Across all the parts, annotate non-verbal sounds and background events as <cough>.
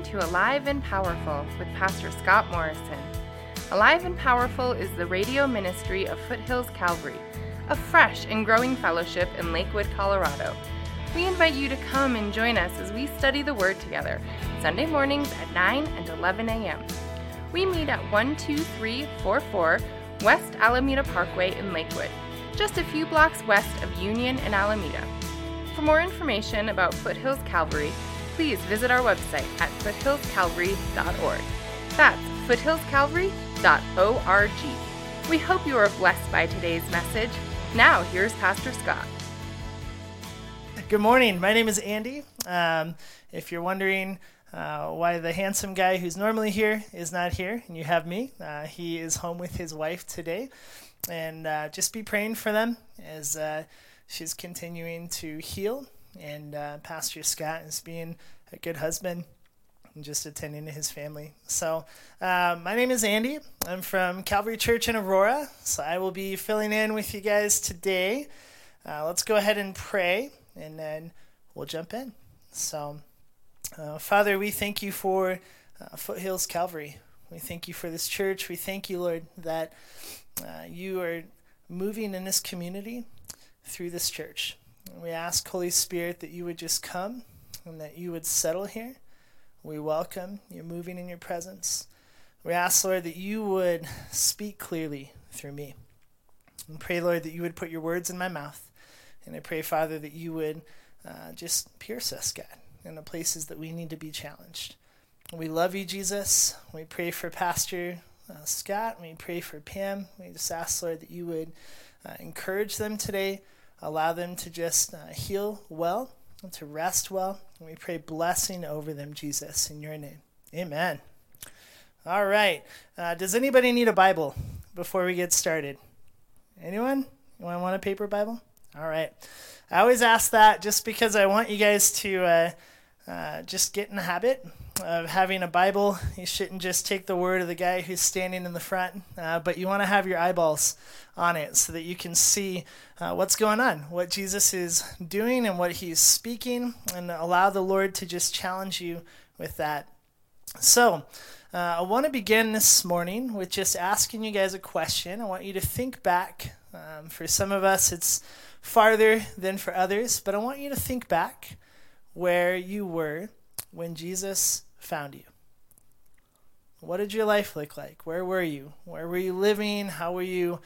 Listening to Alive and Powerful with Pastor Scott Morrison. Alive and Powerful is the radio ministry of Foothills Calvary, a fresh and growing fellowship in Lakewood, Colorado. We invite you to come and join us as we study the Word together, Sunday mornings at 9 and 11 a.m. We meet at 12344 West Alameda Parkway in Lakewood, just a few blocks west of Union and Alameda. For more information about Foothills Calvary, please visit our website at foothillscalvary.org. That's foothillscalvary.org. We hope you are blessed by today's message. Now, here's Pastor Scott. Good morning. My name is Andy. Um, if you're wondering uh, why the handsome guy who's normally here is not here, and you have me, uh, he is home with his wife today. And uh, just be praying for them as uh, she's continuing to heal and uh, Pastor Scott is being a good husband and just attending to his family. So, uh, my name is Andy. I'm from Calvary Church in Aurora. So, I will be filling in with you guys today. Uh, let's go ahead and pray, and then we'll jump in. So, uh, Father, we thank you for uh, Foothills Calvary. We thank you for this church. We thank you, Lord, that uh, you are moving in this community through this church. We ask, Holy Spirit, that you would just come and that you would settle here. We welcome you moving in your presence. We ask, Lord, that you would speak clearly through me. And pray, Lord, that you would put your words in my mouth. And I pray, Father, that you would uh, just pierce us, God, in the places that we need to be challenged. We love you, Jesus. We pray for Pastor uh, Scott. We pray for Pam. We just ask, Lord, that you would uh, encourage them today allow them to just uh, heal well and to rest well. And we pray blessing over them, Jesus, in your name. Amen. All right. Uh, does anybody need a Bible before we get started? Anyone? Want a paper Bible? All right. I always ask that just because I want you guys to uh, uh, just get in the habit of having a Bible. You shouldn't just take the word of the guy who's standing in the front, uh, but you want to have your eyeballs on it so that you can see uh, what's going on, what Jesus is doing, and what he's speaking, and allow the Lord to just challenge you with that. So, uh, I want to begin this morning with just asking you guys a question. I want you to think back. Um, for some of us, it's farther than for others, but I want you to think back where you were when Jesus found you. What did your life look like? Where were you? Where were you living? How were you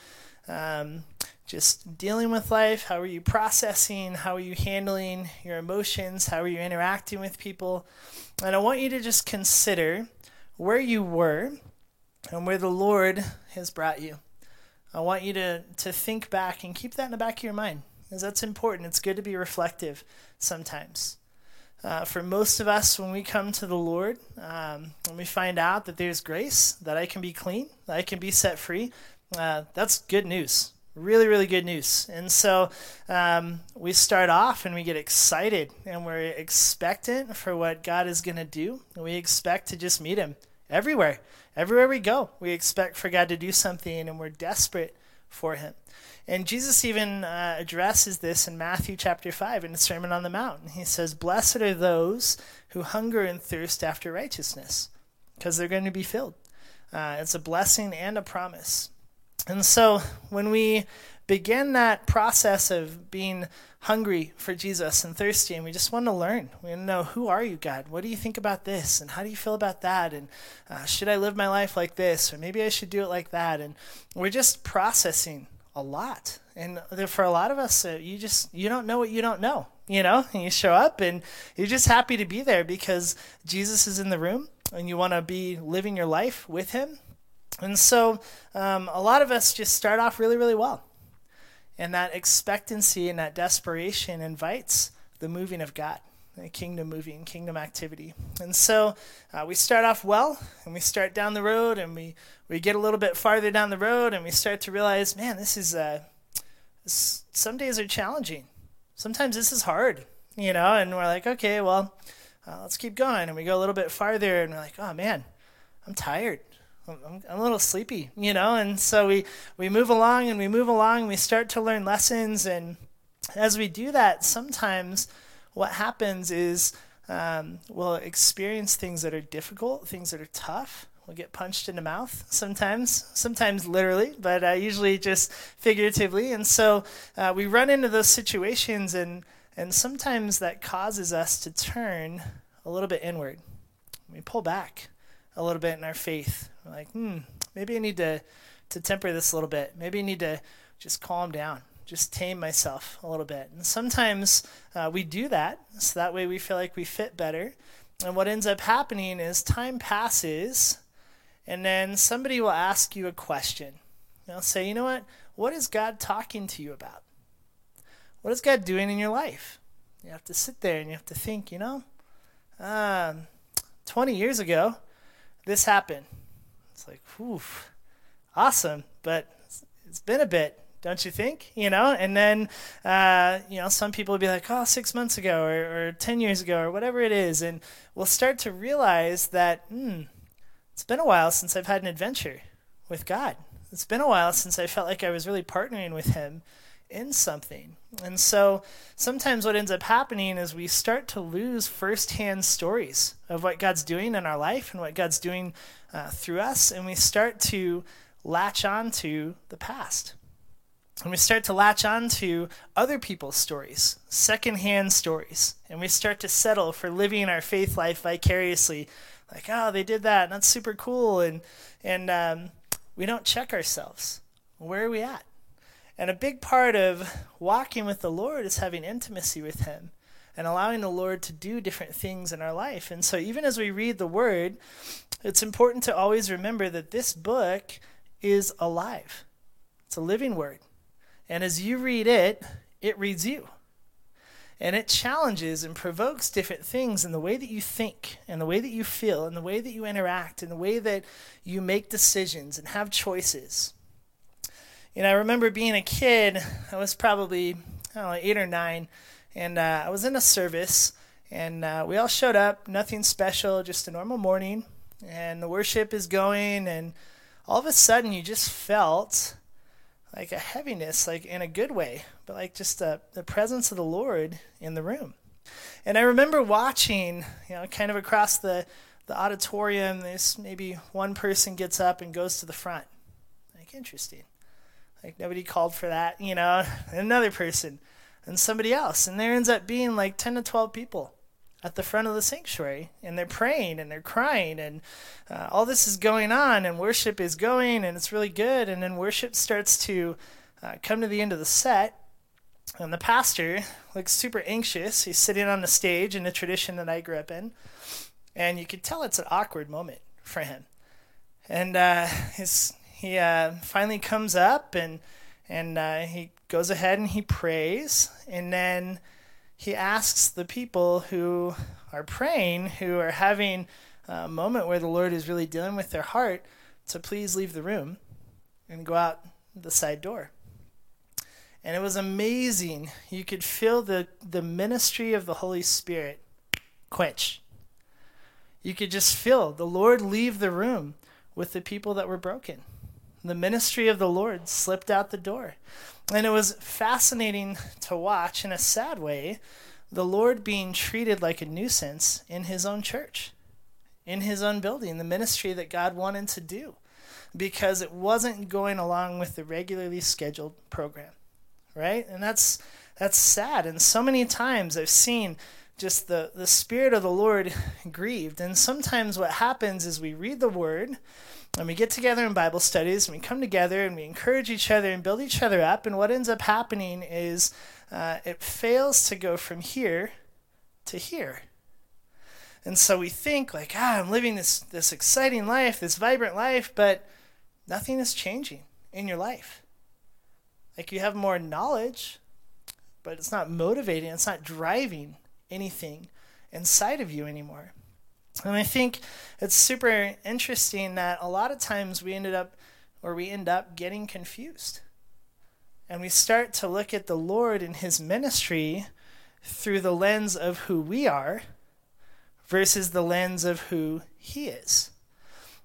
um, just dealing with life? How were you processing? How were you handling your emotions? How were you interacting with people? And I want you to just consider where you were and where the Lord has brought you. I want you to, to think back and keep that in the back of your mind because that's important. It's good to be reflective sometimes. Uh, for most of us, when we come to the Lord, um, when we find out that there's grace, that I can be clean, that I can be set free, uh, that's good news. Really, really good news. And so um, we start off and we get excited and we're expectant for what God is going to do. We expect to just meet Him everywhere. Everywhere we go, we expect for God to do something and we're desperate for Him. And Jesus even uh, addresses this in Matthew chapter 5 in the Sermon on the Mount. He says, Blessed are those who hunger and thirst after righteousness, because they're going to be filled. Uh, it's a blessing and a promise. And so when we begin that process of being hungry for Jesus and thirsty, and we just want to learn. We want to know who are you, God? What do you think about this? And how do you feel about that? And uh, should I live my life like this? Or maybe I should do it like that? And we're just processing a lot. And for a lot of us, uh, you just you don't know what you don't know. You know, and <laughs> you show up and you're just happy to be there because Jesus is in the room, and you want to be living your life with Him. And so, um, a lot of us just start off really, really well, and that expectancy and that desperation invites the moving of God kingdom moving, kingdom activity. And so uh, we start off well, and we start down the road, and we, we get a little bit farther down the road, and we start to realize, man, this is uh, this, some days are challenging. Sometimes this is hard, you know. And we're like, okay, well, uh, let's keep going. And we go a little bit farther, and we're like, oh man, I'm tired. I'm, I'm a little sleepy, you know. And so we we move along, and we move along, and we start to learn lessons, and as we do that, sometimes what happens is um, we'll experience things that are difficult, things that are tough. We'll get punched in the mouth sometimes, sometimes literally, but uh, usually just figuratively. And so uh, we run into those situations, and, and sometimes that causes us to turn a little bit inward. We pull back a little bit in our faith. We're like, hmm, maybe I need to, to temper this a little bit. Maybe I need to just calm down just tame myself a little bit. And sometimes uh, we do that, so that way we feel like we fit better. And what ends up happening is time passes, and then somebody will ask you a question. They'll say, you know what? What is God talking to you about? What is God doing in your life? You have to sit there and you have to think, you know, um, 20 years ago, this happened. It's like, whew, awesome, but it's been a bit don't you think? You know, and then uh, you know some people will be like, oh, six months ago or, or ten years ago or whatever it is, and we'll start to realize that hmm, it's been a while since I've had an adventure with God. It's been a while since I felt like I was really partnering with Him in something. And so sometimes what ends up happening is we start to lose firsthand stories of what God's doing in our life and what God's doing uh, through us, and we start to latch on to the past and we start to latch on to other people's stories, secondhand stories, and we start to settle for living our faith life vicariously. Like, oh, they did that, and that's super cool, and and um, we don't check ourselves. Where are we at? And a big part of walking with the Lord is having intimacy with Him and allowing the Lord to do different things in our life. And so, even as we read the Word, it's important to always remember that this book is alive. It's a living Word. And as you read it, it reads you. And it challenges and provokes different things in the way that you think, and the way that you feel, and the way that you interact, and the way that you make decisions and have choices. You know, I remember being a kid, I was probably, I know, eight or nine, and uh, I was in a service, and uh, we all showed up, nothing special, just a normal morning, and the worship is going, and all of a sudden you just felt like a heaviness, like in a good way, but like just the, the presence of the Lord in the room. And I remember watching, you know, kind of across the, the auditorium, this maybe one person gets up and goes to the front. Like, interesting. Like, nobody called for that, you know, <laughs> another person and somebody else. And there ends up being like 10 to 12 people at the front of the sanctuary and they're praying and they're crying and uh, all this is going on and worship is going and it's really good and then worship starts to uh, come to the end of the set and the pastor looks super anxious. He's sitting on the stage in the tradition that i grew up in and you could tell it's an awkward moment for him. And uh, his, he uh, finally comes up and and uh, he goes ahead and he prays and then he asks the people who are praying, who are having a moment where the Lord is really dealing with their heart, to please leave the room and go out the side door. And it was amazing. You could feel the, the ministry of the Holy Spirit quench. You could just feel the Lord leave the room with the people that were broken. The ministry of the Lord slipped out the door. And it was fascinating to watch in a sad way the Lord being treated like a nuisance in his own church, in his own building, the ministry that God wanted to do, because it wasn't going along with the regularly scheduled program. Right? And that's that's sad. And so many times I've seen just the, the Spirit of the Lord <laughs> grieved. And sometimes what happens is we read the Word and we get together in Bible studies and we come together and we encourage each other and build each other up. And what ends up happening is uh, it fails to go from here to here. And so we think like, ah, I'm living this this exciting life, this vibrant life, but nothing is changing in your life. Like you have more knowledge, but it's not motivating, it's not driving anything inside of you anymore. And I think it's super interesting that a lot of times we ended up or we end up getting confused. And we start to look at the Lord and his ministry through the lens of who we are versus the lens of who he is.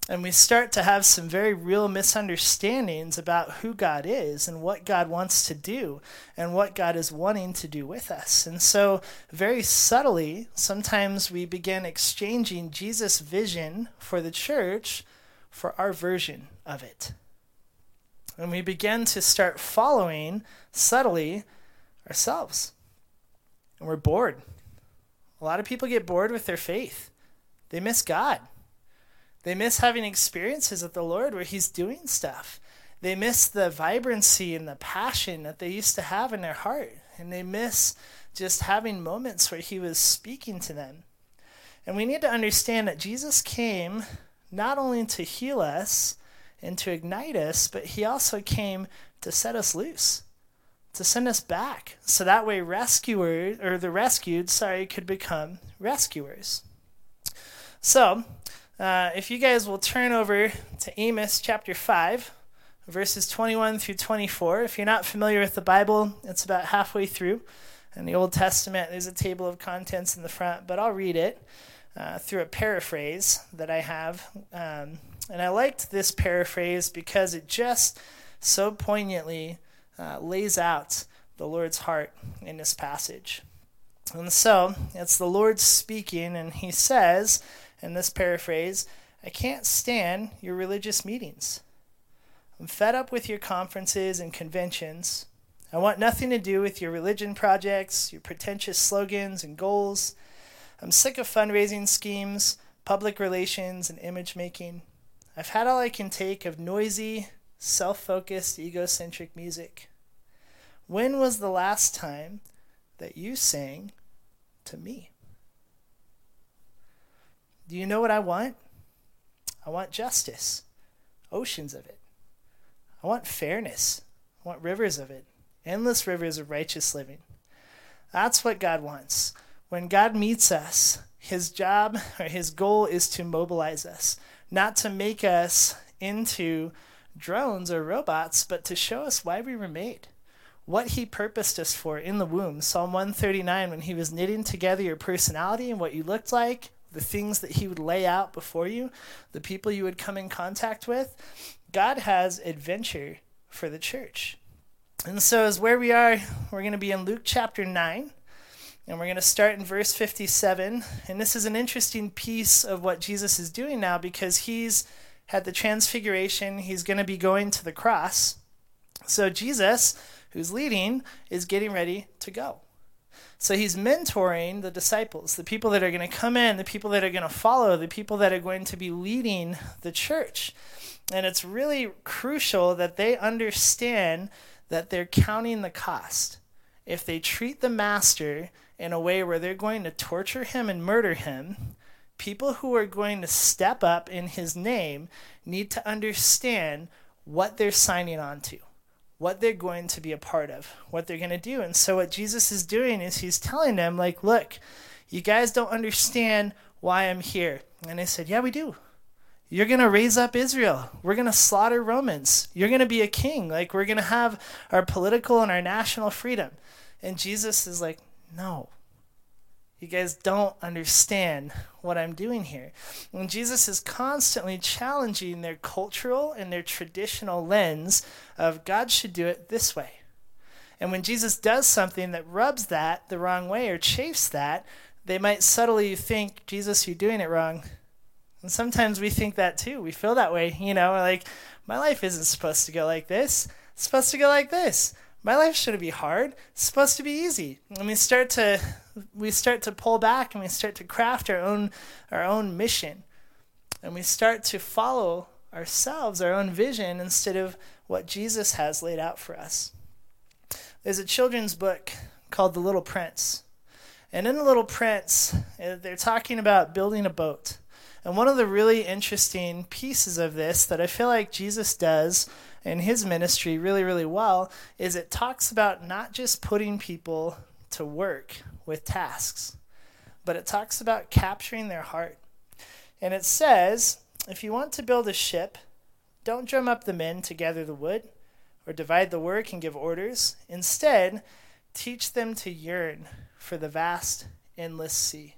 And we start to have some very real misunderstandings about who God is and what God wants to do and what God is wanting to do with us. And so, very subtly, sometimes we begin exchanging Jesus' vision for the church for our version of it. And we begin to start following subtly ourselves. And we're bored. A lot of people get bored with their faith, they miss God. They miss having experiences with the Lord where He's doing stuff. They miss the vibrancy and the passion that they used to have in their heart. And they miss just having moments where He was speaking to them. And we need to understand that Jesus came not only to heal us and to ignite us, but He also came to set us loose, to send us back. So that way, rescuers, or the rescued, sorry, could become rescuers. So, uh, if you guys will turn over to Amos chapter 5, verses 21 through 24. If you're not familiar with the Bible, it's about halfway through. In the Old Testament, there's a table of contents in the front, but I'll read it uh, through a paraphrase that I have. Um, and I liked this paraphrase because it just so poignantly uh, lays out the Lord's heart in this passage. And so it's the Lord speaking, and he says, in this paraphrase, I can't stand your religious meetings. I'm fed up with your conferences and conventions. I want nothing to do with your religion projects, your pretentious slogans and goals. I'm sick of fundraising schemes, public relations, and image making. I've had all I can take of noisy, self focused, egocentric music. When was the last time that you sang to me? Do you know what I want? I want justice, oceans of it. I want fairness. I want rivers of it, endless rivers of righteous living. That's what God wants. When God meets us, his job or his goal is to mobilize us, not to make us into drones or robots, but to show us why we were made, what he purposed us for in the womb. Psalm 139, when he was knitting together your personality and what you looked like, the things that He would lay out before you, the people you would come in contact with. God has adventure for the church. And so, as where we are, we're going to be in Luke chapter 9, and we're going to start in verse 57. And this is an interesting piece of what Jesus is doing now because he's had the transfiguration, he's going to be going to the cross. So, Jesus, who's leading, is getting ready to go. So he's mentoring the disciples, the people that are going to come in, the people that are going to follow, the people that are going to be leading the church. And it's really crucial that they understand that they're counting the cost. If they treat the master in a way where they're going to torture him and murder him, people who are going to step up in his name need to understand what they're signing on to what they're going to be a part of, what they're going to do. And so, what Jesus is doing is he's telling them, like, look, you guys don't understand why I'm here. And they said, yeah, we do. You're going to raise up Israel. We're going to slaughter Romans. You're going to be a king. Like, we're going to have our political and our national freedom. And Jesus is like, no, you guys don't understand what I'm doing here. And Jesus is constantly challenging their cultural and their traditional lens of God should do it this way. And when Jesus does something that rubs that the wrong way or chafes that, they might subtly think, Jesus, you're doing it wrong. And sometimes we think that too. We feel that way, you know, like, my life isn't supposed to go like this. It's supposed to go like this my life shouldn't be hard. It's supposed to be easy. And we start to we start to pull back and we start to craft our own our own mission. And we start to follow ourselves, our own vision instead of what Jesus has laid out for us. There's a children's book called The Little Prince. And in The Little Prince, uh, they're talking about building a boat. And one of the really interesting pieces of this that I feel like Jesus does in his ministry really, really well is it talks about not just putting people to work with tasks, but it talks about capturing their heart. And it says if you want to build a ship, don't drum up the men to gather the wood or divide the work and give orders. Instead, teach them to yearn for the vast, endless sea.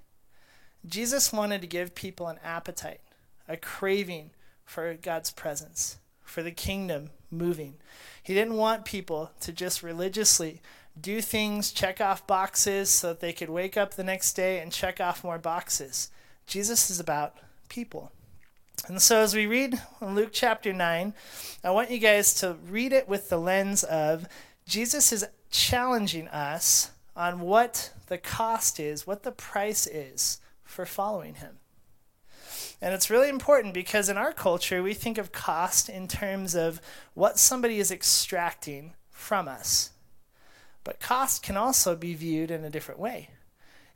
Jesus wanted to give people an appetite, a craving for God's presence, for the kingdom moving. He didn't want people to just religiously do things, check off boxes so that they could wake up the next day and check off more boxes. Jesus is about people. And so, as we read Luke chapter 9, I want you guys to read it with the lens of Jesus is challenging us on what the cost is, what the price is for following him. And it's really important because in our culture, we think of cost in terms of what somebody is extracting from us. But cost can also be viewed in a different way.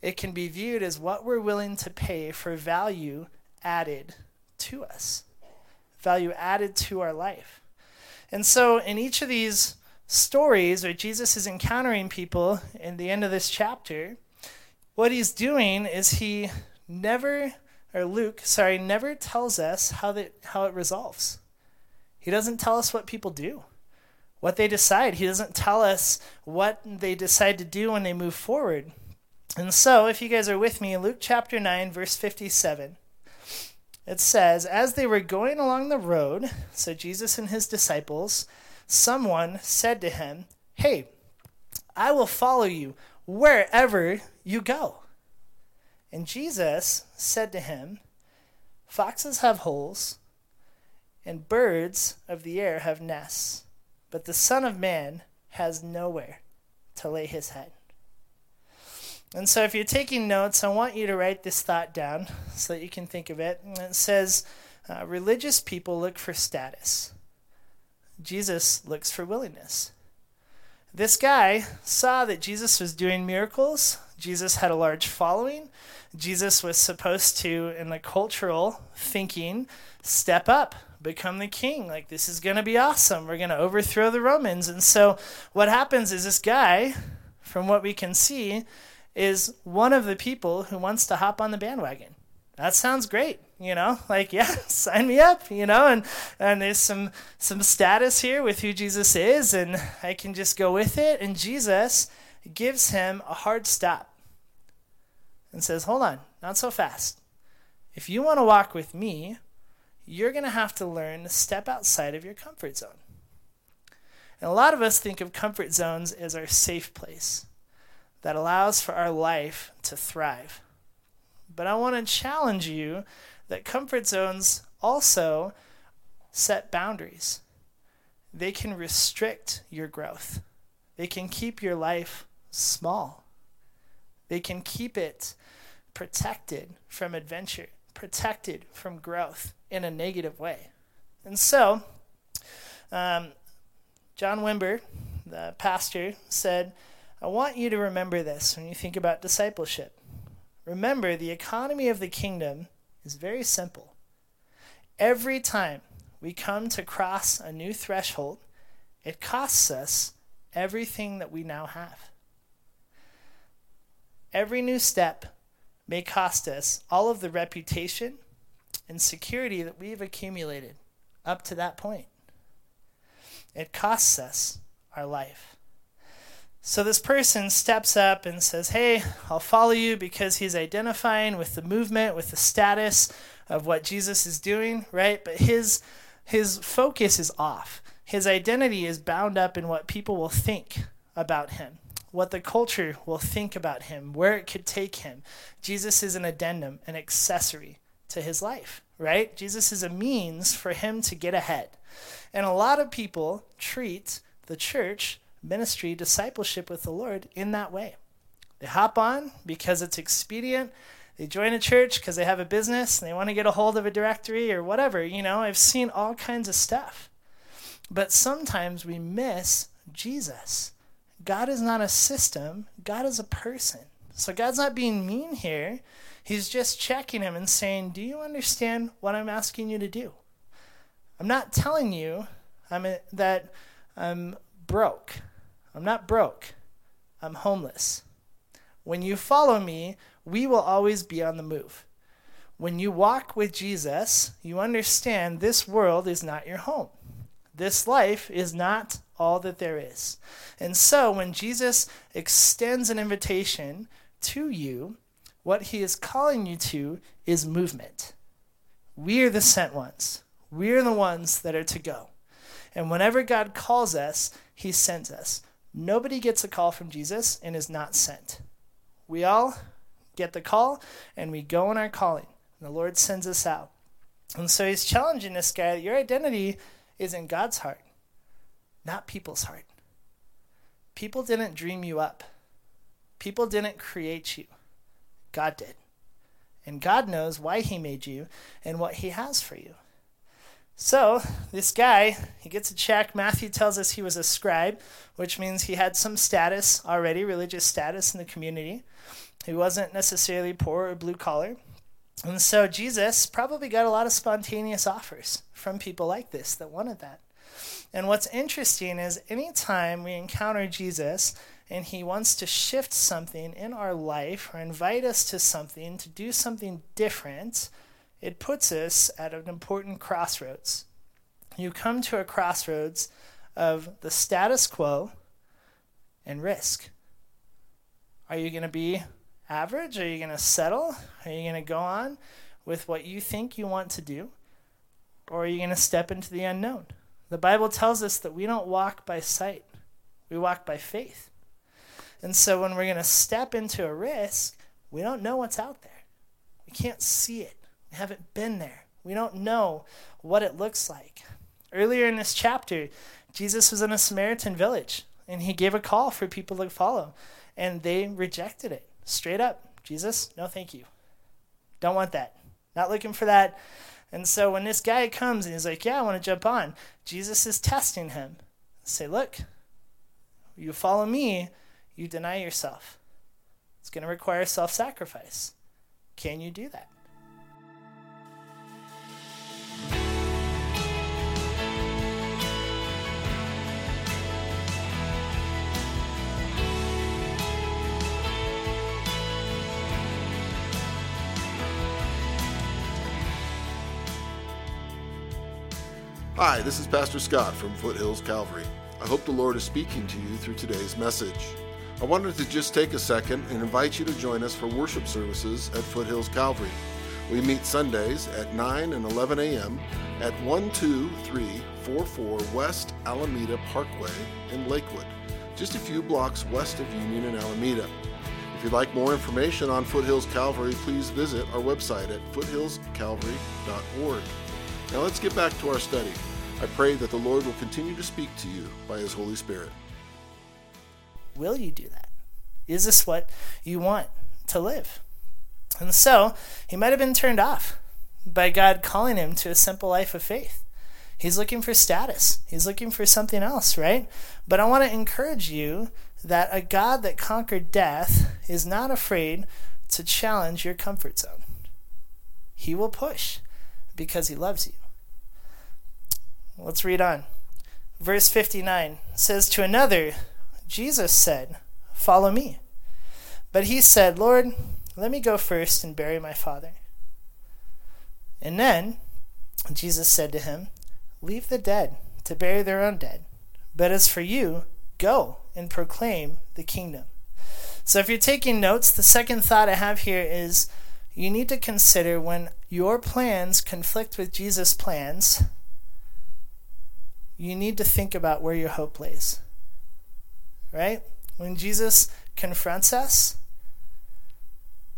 It can be viewed as what we're willing to pay for value added to us, value added to our life. And so, in each of these stories where Jesus is encountering people in the end of this chapter, what he's doing is he never, or Luke, sorry, never tells us how, that, how it resolves. He doesn't tell us what people do, what they decide. He doesn't tell us what they decide to do when they move forward. And so, if you guys are with me, Luke chapter 9, verse 57, it says, As they were going along the road, so Jesus and his disciples, someone said to him, Hey, I will follow you wherever you go. And Jesus said to him, Foxes have holes, and birds of the air have nests, but the Son of Man has nowhere to lay his head. And so, if you're taking notes, I want you to write this thought down so that you can think of it. And it says, uh, Religious people look for status, Jesus looks for willingness. This guy saw that Jesus was doing miracles, Jesus had a large following. Jesus was supposed to, in the cultural thinking, step up, become the king. Like, this is going to be awesome. We're going to overthrow the Romans. And so, what happens is this guy, from what we can see, is one of the people who wants to hop on the bandwagon. That sounds great, you know? Like, <laughs> yeah, sign me up, you know? And and there's some some status here with who Jesus is and I can just go with it and Jesus gives him a hard stop and says, "Hold on, not so fast. If you want to walk with me, you're going to have to learn to step outside of your comfort zone." And a lot of us think of comfort zones as our safe place that allows for our life to thrive. But I want to challenge you that comfort zones also set boundaries. They can restrict your growth. They can keep your life small. They can keep it protected from adventure, protected from growth in a negative way. And so, um, John Wimber, the pastor, said, I want you to remember this when you think about discipleship. Remember, the economy of the kingdom is very simple. Every time we come to cross a new threshold, it costs us everything that we now have. Every new step may cost us all of the reputation and security that we've accumulated up to that point. It costs us our life. So this person steps up and says, Hey, I'll follow you because he's identifying with the movement, with the status of what Jesus is doing, right? But his his focus is off. His identity is bound up in what people will think about him, what the culture will think about him, where it could take him. Jesus is an addendum, an accessory to his life, right? Jesus is a means for him to get ahead. And a lot of people treat the church ministry, discipleship with the Lord in that way. They hop on because it's expedient. They join a church because they have a business and they want to get a hold of a directory or whatever. You know, I've seen all kinds of stuff. But sometimes we miss Jesus. God is not a system, God is a person. So God's not being mean here. He's just checking him and saying, Do you understand what I'm asking you to do? I'm not telling you I'm a, that I'm broke. I'm not broke. I'm homeless. When you follow me, we will always be on the move. When you walk with Jesus, you understand this world is not your home. This life is not all that there is. And so when Jesus extends an invitation to you, what he is calling you to is movement. We are the sent ones. We're the ones that are to go. And whenever God calls us, he sends us. Nobody gets a call from Jesus and is not sent. We all get the call and we go in our calling. And the Lord sends us out. And so he's challenging this guy that your identity is in God's heart, not people's heart. People didn't dream you up, people didn't create you. God did. And God knows why he made you and what he has for you. So, this guy, he gets a check. Matthew tells us he was a scribe, which means he had some status already, religious status in the community. He wasn't necessarily poor or blue collar. And so, Jesus probably got a lot of spontaneous offers from people like this that wanted that. And what's interesting is anytime we encounter Jesus and he wants to shift something in our life or invite us to something, to do something different, it puts us at an important crossroads. You come to a crossroads of the status quo and risk. Are you going to be average? Are you going to settle? Are you going to go on with what you think you want to do? Or are you going to step into the unknown? The Bible tells us that we don't walk by sight, we walk by faith. And so when we're going to step into a risk, we don't know what's out there. We can't see it. We haven't been there. We don't know what it looks like. Earlier in this chapter, Jesus was in a Samaritan village and he gave a call for people to follow, and they rejected it straight up. Jesus, no thank you. Don't want that. Not looking for that. And so when this guy comes and he's like, Yeah, I want to jump on, Jesus is testing him. Say, Look, you follow me, you deny yourself. It's going to require self sacrifice. Can you do that? Hi, this is Pastor Scott from Foothills Calvary. I hope the Lord is speaking to you through today's message. I wanted to just take a second and invite you to join us for worship services at Foothills Calvary. We meet Sundays at 9 and 11 a.m. at 12344 West Alameda Parkway in Lakewood, just a few blocks west of Union and Alameda. If you'd like more information on Foothills Calvary, please visit our website at foothillscalvary.org. Now let's get back to our study. I pray that the Lord will continue to speak to you by His Holy Spirit. Will you do that? Is this what you want to live? And so, he might have been turned off by God calling him to a simple life of faith. He's looking for status, he's looking for something else, right? But I want to encourage you that a God that conquered death is not afraid to challenge your comfort zone. He will push because he loves you. Let's read on. Verse 59 says, To another, Jesus said, Follow me. But he said, Lord, let me go first and bury my father. And then Jesus said to him, Leave the dead to bury their own dead. But as for you, go and proclaim the kingdom. So if you're taking notes, the second thought I have here is you need to consider when your plans conflict with Jesus' plans, you need to think about where your hope lays. Right? When Jesus confronts us,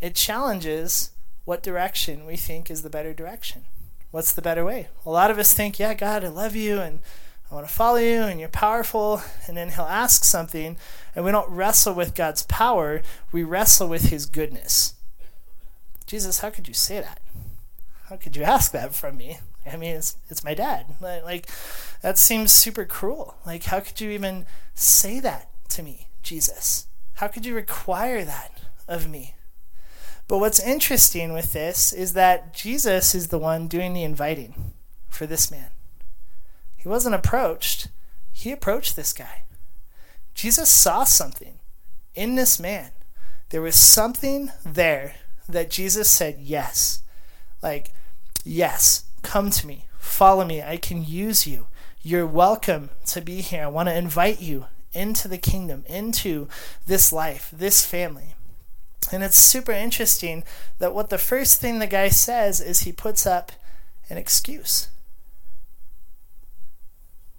it challenges what direction we think is the better direction. What's the better way? A lot of us think, yeah, God, I love you and I want to follow you and you're powerful. And then he'll ask something, and we don't wrestle with God's power, we wrestle with his goodness. Jesus, how could you say that? How could you ask that from me? I mean, it's it's my dad. Like, that seems super cruel. Like, how could you even say that to me, Jesus? How could you require that of me? But what's interesting with this is that Jesus is the one doing the inviting for this man. He wasn't approached, he approached this guy. Jesus saw something in this man. There was something there that Jesus said, Yes. Like, yes, come to me, follow me, I can use you. You're welcome to be here. I want to invite you into the kingdom, into this life, this family. And it's super interesting that what the first thing the guy says is he puts up an excuse.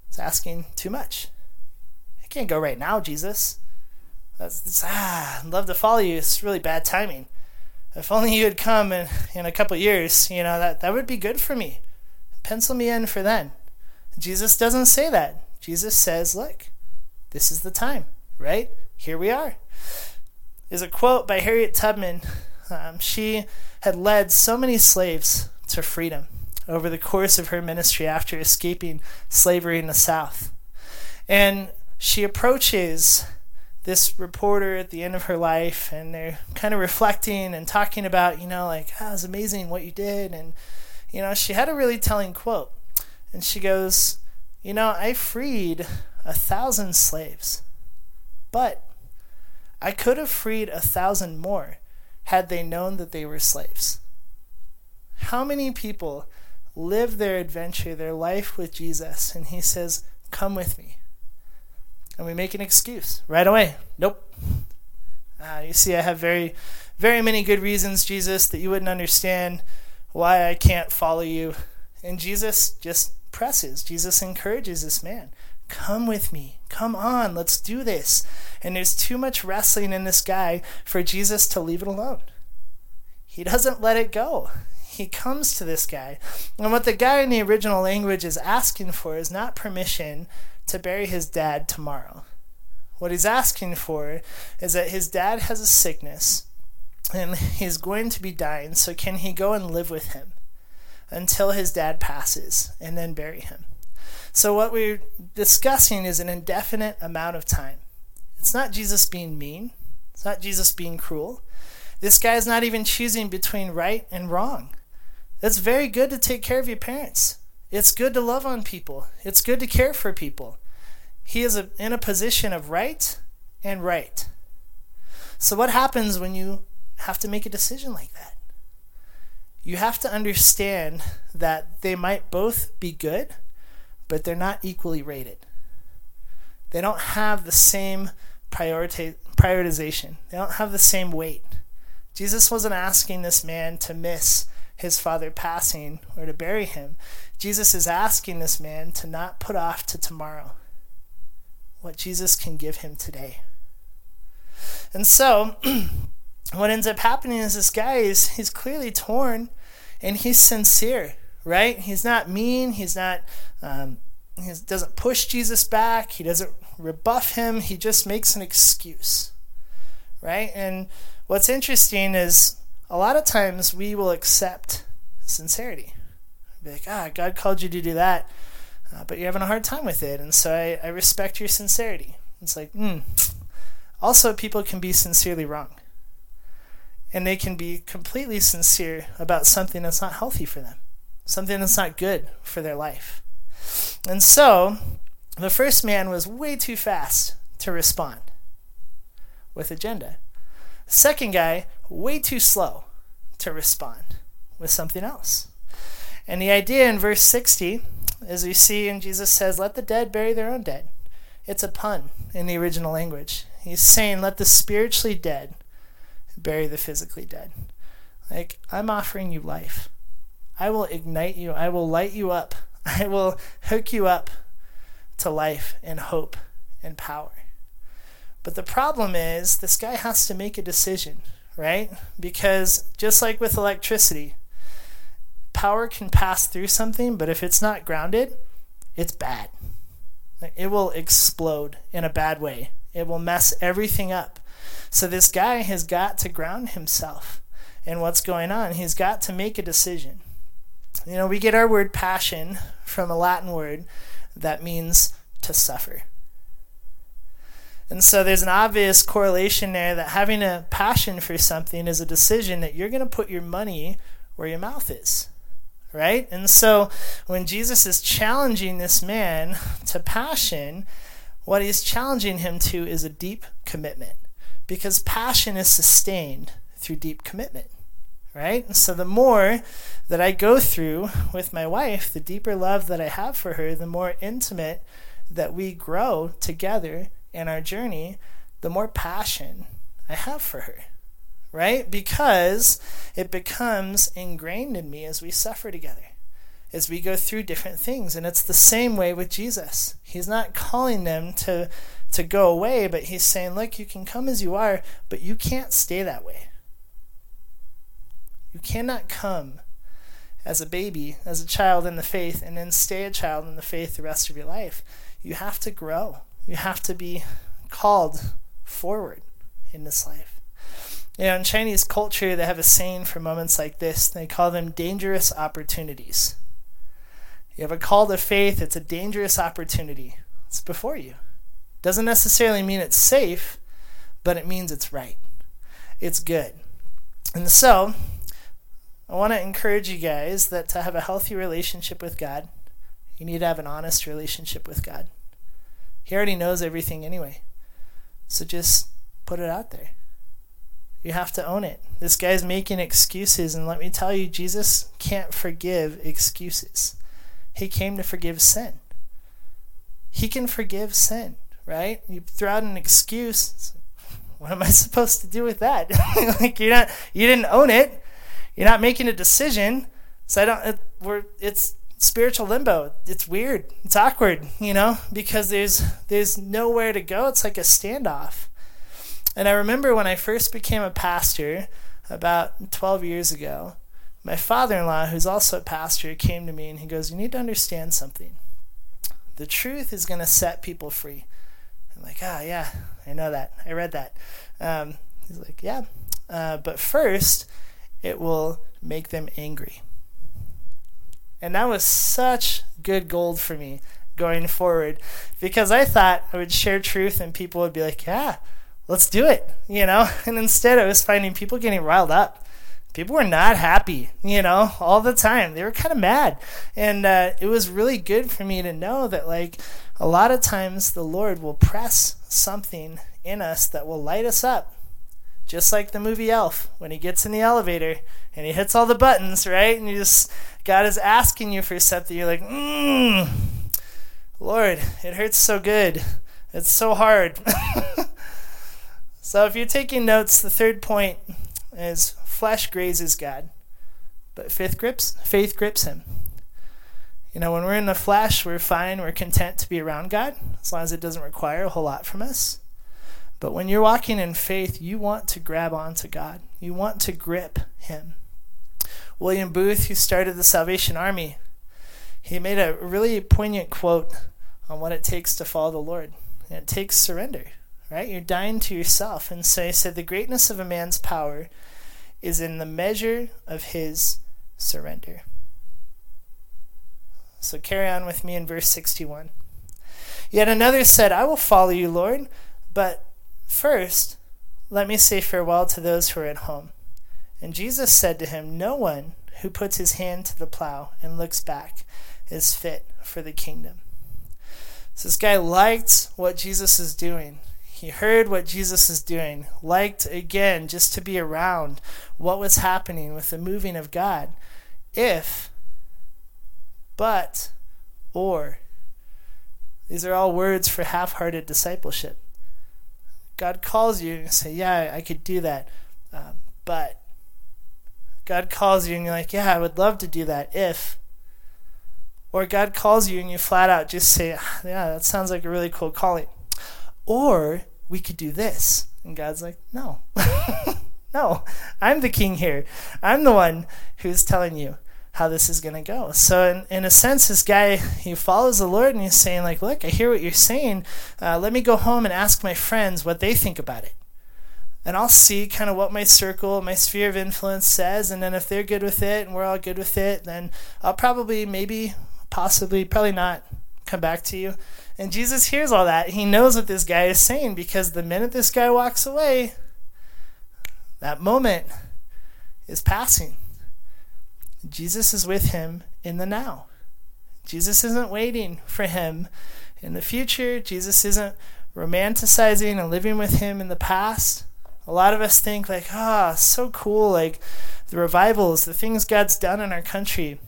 It's asking too much. I can't go right now, Jesus. That's, that's, ah, I'd love to follow you. It's really bad timing. If only you had come in, in a couple years, you know, that, that would be good for me. Pencil me in for then. Jesus doesn't say that. Jesus says, look, this is the time, right? Here we are. Is a quote by Harriet Tubman. Um, she had led so many slaves to freedom over the course of her ministry after escaping slavery in the South. And she approaches this reporter at the end of her life, and they're kind of reflecting and talking about, you know, like, ah, oh, it's amazing what you did. And, you know, she had a really telling quote. And she goes, You know, I freed a thousand slaves, but I could have freed a thousand more had they known that they were slaves. How many people live their adventure, their life with Jesus, and he says, Come with me? And we make an excuse right away. Nope. Uh, you see, I have very, very many good reasons, Jesus, that you wouldn't understand why I can't follow you. And Jesus just presses. Jesus encourages this man. Come with me. Come on. Let's do this. And there's too much wrestling in this guy for Jesus to leave it alone. He doesn't let it go. He comes to this guy. And what the guy in the original language is asking for is not permission to bury his dad tomorrow. What he's asking for is that his dad has a sickness and he's going to be dying, so can he go and live with him until his dad passes and then bury him? So, what we're discussing is an indefinite amount of time. It's not Jesus being mean, it's not Jesus being cruel. This guy is not even choosing between right and wrong. It's very good to take care of your parents. It's good to love on people. It's good to care for people. He is a, in a position of right and right. So, what happens when you have to make a decision like that? You have to understand that they might both be good, but they're not equally rated. They don't have the same prioritization, they don't have the same weight. Jesus wasn't asking this man to miss his father passing or to bury him. Jesus is asking this man to not put off to tomorrow what Jesus can give him today. And so, <clears throat> what ends up happening is this guy is he's clearly torn and he's sincere, right? He's not mean. He's not, um, he doesn't push Jesus back. He doesn't rebuff him. He just makes an excuse, right? And what's interesting is a lot of times we will accept sincerity. Be like, ah, God called you to do that, uh, but you're having a hard time with it, and so I, I respect your sincerity. It's like, hmm. Also, people can be sincerely wrong, and they can be completely sincere about something that's not healthy for them, something that's not good for their life. And so, the first man was way too fast to respond with agenda. Second guy, way too slow to respond with something else. And the idea in verse 60, as we see, and Jesus says, Let the dead bury their own dead. It's a pun in the original language. He's saying, Let the spiritually dead bury the physically dead. Like, I'm offering you life. I will ignite you. I will light you up. <laughs> I will hook you up to life and hope and power. But the problem is, this guy has to make a decision, right? Because just like with electricity, power can pass through something, but if it's not grounded, it's bad. It will explode in a bad way, it will mess everything up. So, this guy has got to ground himself in what's going on. He's got to make a decision. You know, we get our word passion from a Latin word that means to suffer. And so there's an obvious correlation there that having a passion for something is a decision that you're going to put your money where your mouth is. Right? And so when Jesus is challenging this man to passion, what he's challenging him to is a deep commitment. Because passion is sustained through deep commitment. Right? And so the more that I go through with my wife, the deeper love that I have for her, the more intimate that we grow together in our journey, the more passion I have for her, right? Because it becomes ingrained in me as we suffer together. as we go through different things. And it's the same way with Jesus. He's not calling them to, to go away, but he's saying, look, you can come as you are, but you can't stay that way. You cannot come as a baby, as a child in the faith, and then stay a child in the faith the rest of your life. You have to grow. You have to be called forward in this life. You know, in Chinese culture, they have a saying for moments like this. They call them dangerous opportunities. You have a call to faith, it's a dangerous opportunity. It's before you. Doesn't necessarily mean it's safe, but it means it's right. It's good. And so, I want to encourage you guys that to have a healthy relationship with God, you need to have an honest relationship with God. He already knows everything anyway. So just put it out there. You have to own it. This guy's making excuses, and let me tell you, Jesus can't forgive excuses. He came to forgive sin. He can forgive sin, right? You throw out an excuse. What am I <laughs> supposed to do with that? <laughs> like you're not, you didn't own it. You're not making a decision. So I don't. It, we're it's spiritual limbo. It's weird. It's awkward, you know, because there's there's nowhere to go. It's like a standoff. And I remember when I first became a pastor about 12 years ago, my father-in-law, who's also a pastor, came to me and he goes, "You need to understand something. The truth is going to set people free." I'm like, "Ah, oh, yeah, I know that. I read that." Um, he's like, "Yeah, uh, but first, it will make them angry." And that was such good gold for me going forward because I thought I would share truth and people would be like, yeah, let's do it, you know? <laughs> And instead, I was finding people getting riled up. People were not happy, you know, all the time. They were kind of mad. And uh, it was really good for me to know that, like, a lot of times the Lord will press something in us that will light us up just like the movie Elf when he gets in the elevator and he hits all the buttons, right? And you just God is asking you for something. You're like, mm, Lord, it hurts so good. It's so hard. <laughs> so if you're taking notes, the third point is flesh grazes God, but faith grips faith grips Him. You know, when we're in the flesh, we're fine. We're content to be around God as long as it doesn't require a whole lot from us. But when you're walking in faith, you want to grab onto God. You want to grip Him. William Booth, who started the Salvation Army, he made a really poignant quote on what it takes to follow the Lord. It takes surrender, right? You're dying to yourself. And so he said, The greatness of a man's power is in the measure of his surrender. So carry on with me in verse 61. Yet another said, I will follow you, Lord, but First, let me say farewell to those who are at home. And Jesus said to him, No one who puts his hand to the plow and looks back is fit for the kingdom. So this guy liked what Jesus is doing. He heard what Jesus is doing, liked again just to be around what was happening with the moving of God. If, but, or. These are all words for half hearted discipleship. God calls you and you say, Yeah, I could do that. Um, but God calls you and you're like, Yeah, I would love to do that if. Or God calls you and you flat out just say, Yeah, that sounds like a really cool calling. Or we could do this. And God's like, No. <laughs> no, I'm the king here. I'm the one who's telling you how this is going to go. So in, in a sense, this guy, he follows the Lord and he's saying like, look, I hear what you're saying. Uh, let me go home and ask my friends what they think about it. And I'll see kind of what my circle, my sphere of influence says. And then if they're good with it and we're all good with it, then I'll probably, maybe, possibly, probably not come back to you. And Jesus hears all that. He knows what this guy is saying because the minute this guy walks away, that moment is passing. Jesus is with him in the now. Jesus isn't waiting for him in the future. Jesus isn't romanticizing and living with him in the past. A lot of us think like, ah, oh, so cool, like the revivals, the things God's done in our country.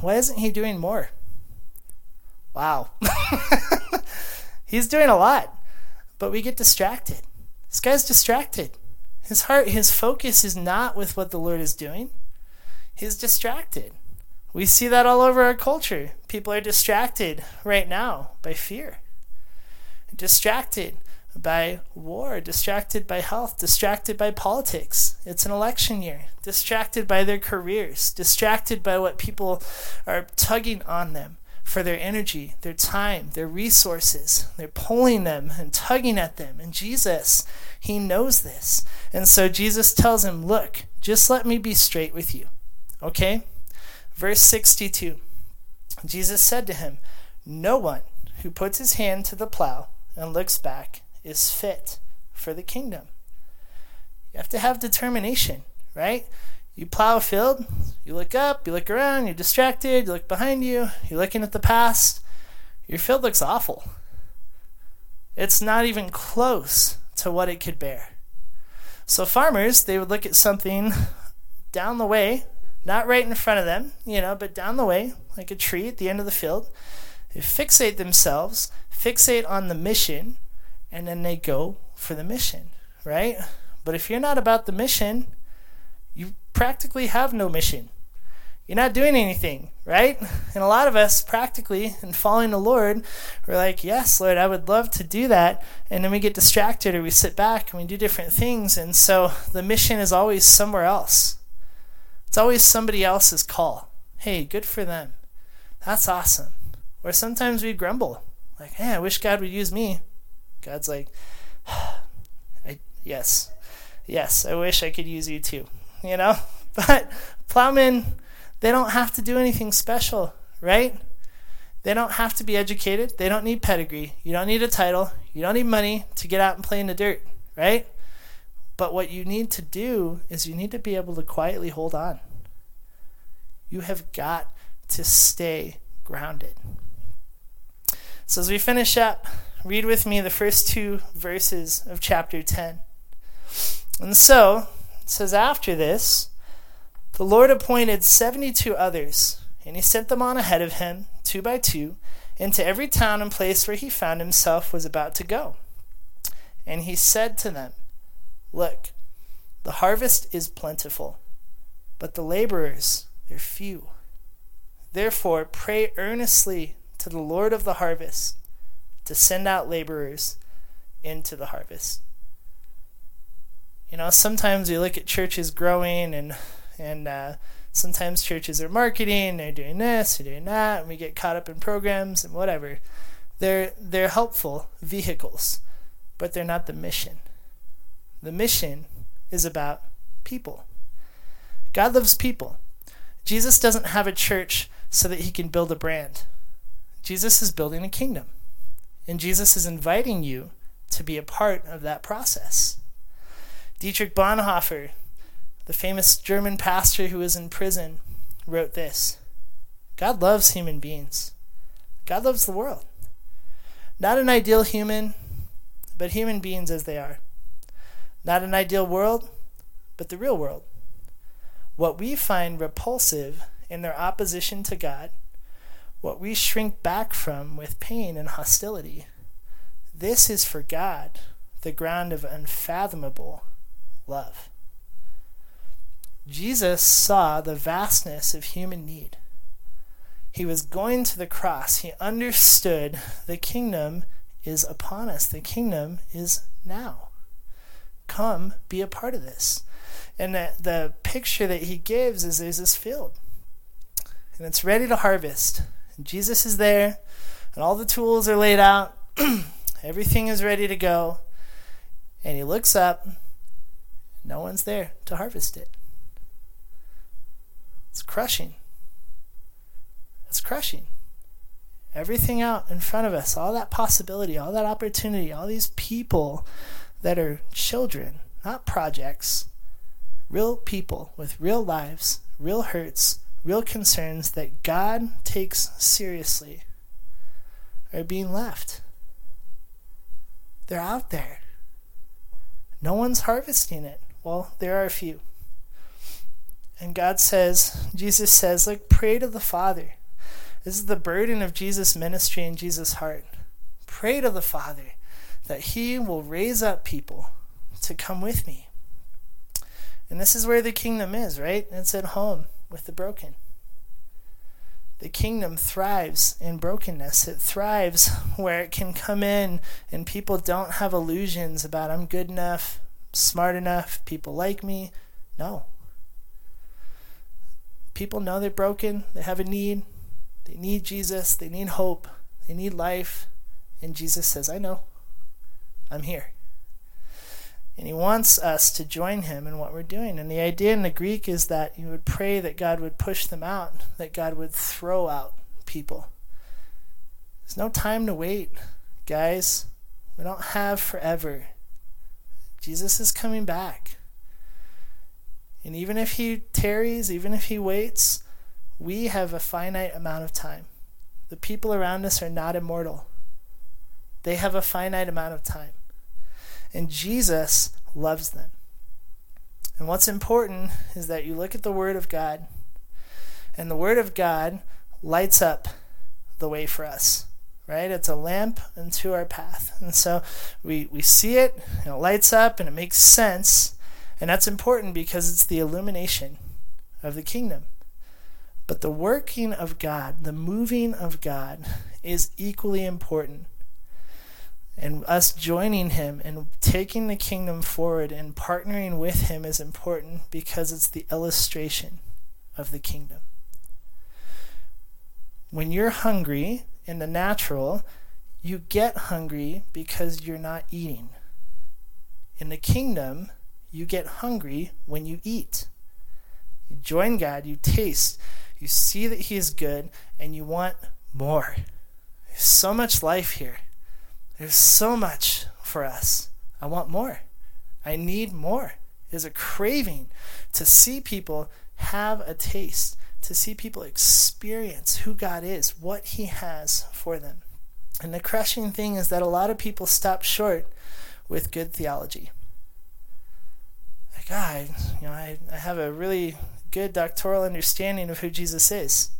Why isn't he doing more? Wow. <laughs> He's doing a lot, but we get distracted. This guy's distracted. His heart, his focus is not with what the Lord is doing. He's distracted. We see that all over our culture. People are distracted right now by fear, distracted by war, distracted by health, distracted by politics. It's an election year, distracted by their careers, distracted by what people are tugging on them for their energy, their time, their resources. They're pulling them and tugging at them. And Jesus, He knows this. And so Jesus tells him, Look, just let me be straight with you. Okay? Verse 62 Jesus said to him, No one who puts his hand to the plow and looks back is fit for the kingdom. You have to have determination, right? You plow a field, you look up, you look around, you're distracted, you look behind you, you're looking at the past. Your field looks awful. It's not even close to what it could bear. So, farmers, they would look at something down the way, not right in front of them, you know, but down the way, like a tree at the end of the field. They fixate themselves, fixate on the mission, and then they go for the mission, right? But if you're not about the mission, practically have no mission. You're not doing anything, right? And a lot of us, practically, in following the Lord, we're like, Yes, Lord, I would love to do that. And then we get distracted or we sit back and we do different things. And so the mission is always somewhere else. It's always somebody else's call. Hey, good for them. That's awesome. Or sometimes we grumble, like, Hey, I wish God would use me. God's like, <sighs> I, Yes, yes, I wish I could use you too you know? <laughs> But plowmen, they don't have to do anything special, right? They don't have to be educated. They don't need pedigree. You don't need a title. You don't need money to get out and play in the dirt, right? But what you need to do is you need to be able to quietly hold on. You have got to stay grounded. So as we finish up, read with me the first two verses of chapter 10. And so, says, After this, the Lord appointed seventy two others, and he sent them on ahead of him, two by two, into every town and place where he found himself was about to go. And he said to them, Look, the harvest is plentiful, but the laborers, they're few. Therefore, pray earnestly to the Lord of the harvest to send out laborers into the harvest. You know, sometimes we look at churches growing and and uh, sometimes churches are marketing, they're doing this, they're doing that, and we get caught up in programs and whatever. They're they're helpful vehicles, but they're not the mission. The mission is about people. God loves people. Jesus doesn't have a church so that he can build a brand. Jesus is building a kingdom. And Jesus is inviting you to be a part of that process. Dietrich Bonhoeffer, the famous German pastor who was in prison, wrote this God loves human beings. God loves the world. Not an ideal human, but human beings as they are. Not an ideal world, but the real world. What we find repulsive in their opposition to God, what we shrink back from with pain and hostility, this is for God the ground of unfathomable love. Jesus saw the vastness of human need. He was going to the cross. He understood the kingdom is upon us, the kingdom is now. Come be a part of this. And the, the picture that he gives is there's this field, and it's ready to harvest. And Jesus is there, and all the tools are laid out, <clears throat> everything is ready to go. And he looks up no one's there to harvest it. It's crushing. It's crushing. Everything out in front of us, all that possibility, all that opportunity, all these people that are children, not projects, real people with real lives, real hurts, real concerns that God takes seriously are being left. They're out there. No one's harvesting it. Well, there are a few. And God says, Jesus says, like, pray to the Father. This is the burden of Jesus' ministry and Jesus' heart. Pray to the Father that He will raise up people to come with me. And this is where the kingdom is, right? It's at home with the broken. The kingdom thrives in brokenness. It thrives where it can come in and people don't have illusions about I'm good enough, smart enough, people like me. No. People know they're broken, they have a need, they need Jesus, they need hope, they need life. And Jesus says, I know, I'm here. And he wants us to join him in what we're doing. And the idea in the Greek is that you would pray that God would push them out, that God would throw out people. There's no time to wait, guys. We don't have forever. Jesus is coming back. And even if he tarries, even if he waits, we have a finite amount of time. The people around us are not immortal, they have a finite amount of time. And Jesus loves them. And what's important is that you look at the Word of God, and the Word of God lights up the way for us, right? It's a lamp unto our path. And so we, we see it, and it lights up, and it makes sense. And that's important because it's the illumination of the kingdom. But the working of God, the moving of God, is equally important and us joining him and taking the kingdom forward and partnering with him is important because it's the illustration of the kingdom. When you're hungry in the natural, you get hungry because you're not eating. In the kingdom, you get hungry when you eat. You join God, you taste, you see that He is good, and you want more. There's so much life here. There's so much for us. I want more. I need more. There's a craving to see people have a taste, to see people experience who God is, what He has for them. And the crushing thing is that a lot of people stop short with good theology. Like, ah, I, you know, I, I have a really good doctoral understanding of who Jesus is.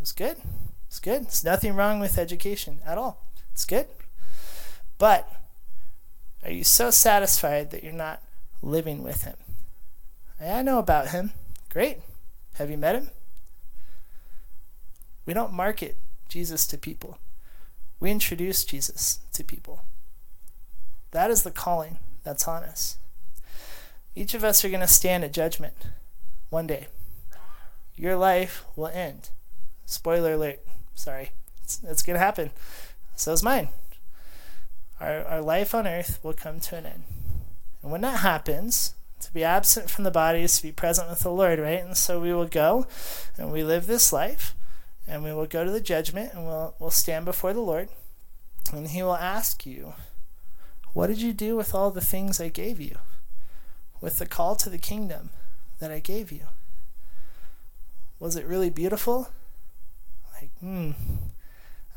It's good. It's good. There's nothing wrong with education at all. It's good. But are you so satisfied that you're not living with him? I know about him. Great. Have you met him? We don't market Jesus to people. We introduce Jesus to people. That is the calling that's on us. Each of us are going to stand at judgment one day. Your life will end. Spoiler alert. Sorry. It's, it's going to happen. So is mine our, our life on earth will come to an end. And when that happens, to be absent from the body is to be present with the Lord, right? And so we will go and we live this life and we will go to the judgment and we'll, we'll stand before the Lord and He will ask you, What did you do with all the things I gave you? With the call to the kingdom that I gave you? Was it really beautiful? Like, hmm,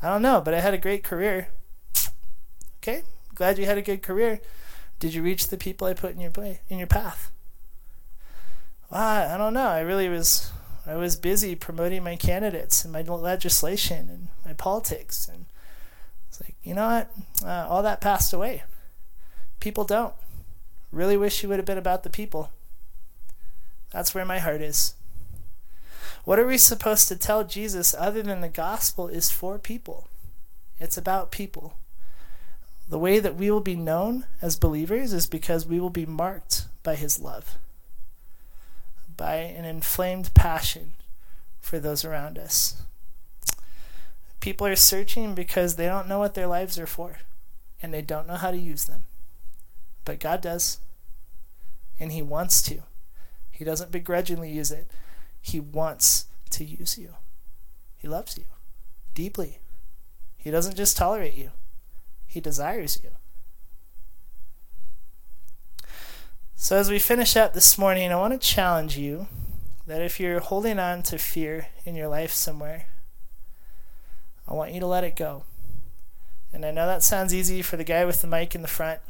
I don't know, but I had a great career. Okay, glad you had a good career. Did you reach the people I put in your play, in your path? Well, I don't know. I really was I was busy promoting my candidates and my legislation and my politics and it's like, you know what? Uh, all that passed away. People don't. Really wish you would have been about the people. That's where my heart is. What are we supposed to tell Jesus other than the gospel is for people? It's about people. The way that we will be known as believers is because we will be marked by His love, by an inflamed passion for those around us. People are searching because they don't know what their lives are for and they don't know how to use them. But God does, and He wants to. He doesn't begrudgingly use it, He wants to use you. He loves you deeply. He doesn't just tolerate you. He desires you. So, as we finish up this morning, I want to challenge you that if you're holding on to fear in your life somewhere, I want you to let it go. And I know that sounds easy for the guy with the mic in the front.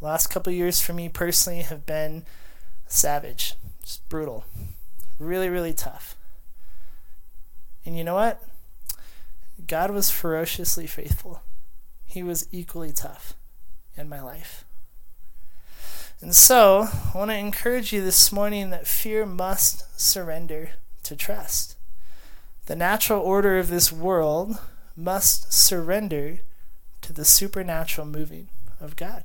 Last couple years for me personally have been savage, just brutal, really, really tough. And you know what? God was ferociously faithful he was equally tough in my life. And so, I want to encourage you this morning that fear must surrender to trust. The natural order of this world must surrender to the supernatural moving of God.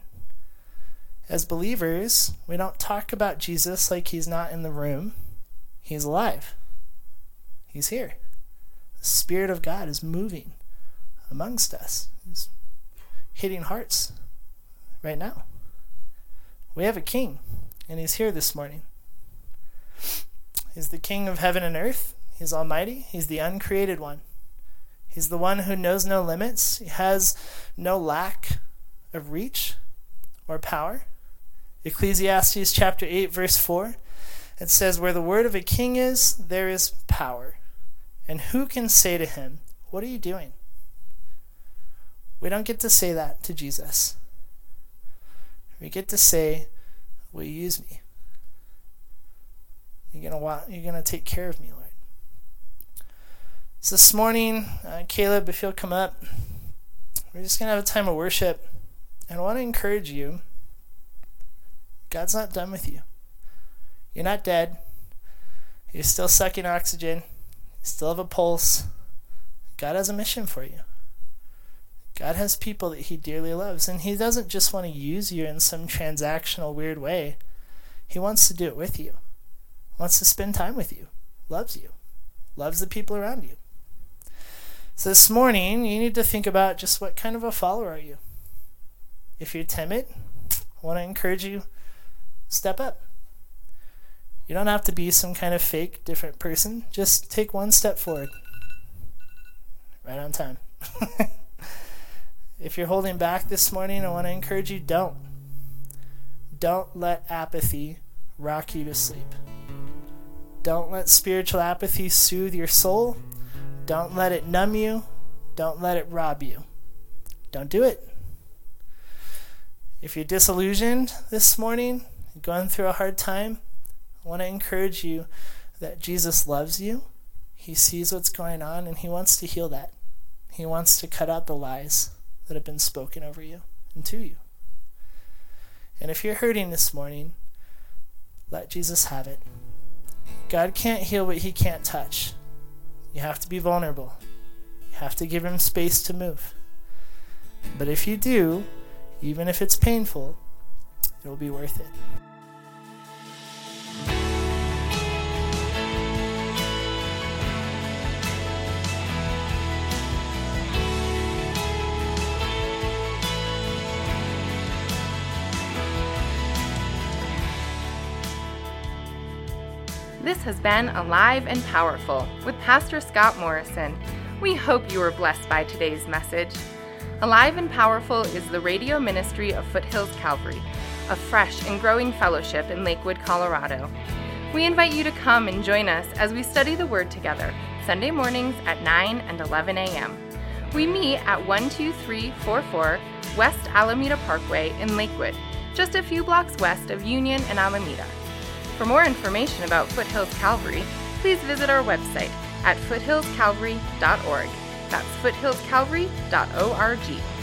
As believers, we don't talk about Jesus like he's not in the room. He's alive. He's here. The Spirit of God is moving amongst us. He's hitting hearts right now. We have a king, and he's here this morning. He's the king of heaven and earth. He's almighty. He's the uncreated one. He's the one who knows no limits. He has no lack of reach or power. Ecclesiastes chapter 8, verse 4, it says, Where the word of a king is, there is power. And who can say to him, What are you doing? We don't get to say that to Jesus. We get to say, Will you use me? You're gonna want, you're gonna take care of me, Lord. So this morning, uh, Caleb, if you'll come up, we're just gonna have a time of worship, and I want to encourage you. God's not done with you. You're not dead. You're still sucking oxygen. You still have a pulse. God has a mission for you. God has people that He dearly loves, and He doesn't just want to use you in some transactional, weird way. He wants to do it with you, wants to spend time with you, loves you, loves the people around you. So this morning, you need to think about just what kind of a follower are you? If you're timid, I want to encourage you step up. You don't have to be some kind of fake, different person. Just take one step forward. Right on time. <laughs> if you're holding back this morning, I want to encourage you don't. Don't let apathy rock you to sleep. Don't let spiritual apathy soothe your soul. Don't let it numb you. Don't let it rob you. Don't do it. If you're disillusioned this morning, going through a hard time, I want to encourage you that Jesus loves you. He sees what's going on and he wants to heal that. He wants to cut out the lies that have been spoken over you and to you. And if you're hurting this morning, let Jesus have it. God can't heal what he can't touch. You have to be vulnerable. You have to give him space to move. But if you do, even if it's painful, it will be worth it. Has been Alive and Powerful with Pastor Scott Morrison. We hope you were blessed by today's message. Alive and Powerful is the radio ministry of Foothills Calvary, a fresh and growing fellowship in Lakewood, Colorado. We invite you to come and join us as we study the Word together, Sunday mornings at 9 and 11 a.m. We meet at 12344 West Alameda Parkway in Lakewood, just a few blocks west of Union and Alameda. For more information about Foothills Calvary, please visit our website at foothillscalvary.org. That's foothillscalvary.org.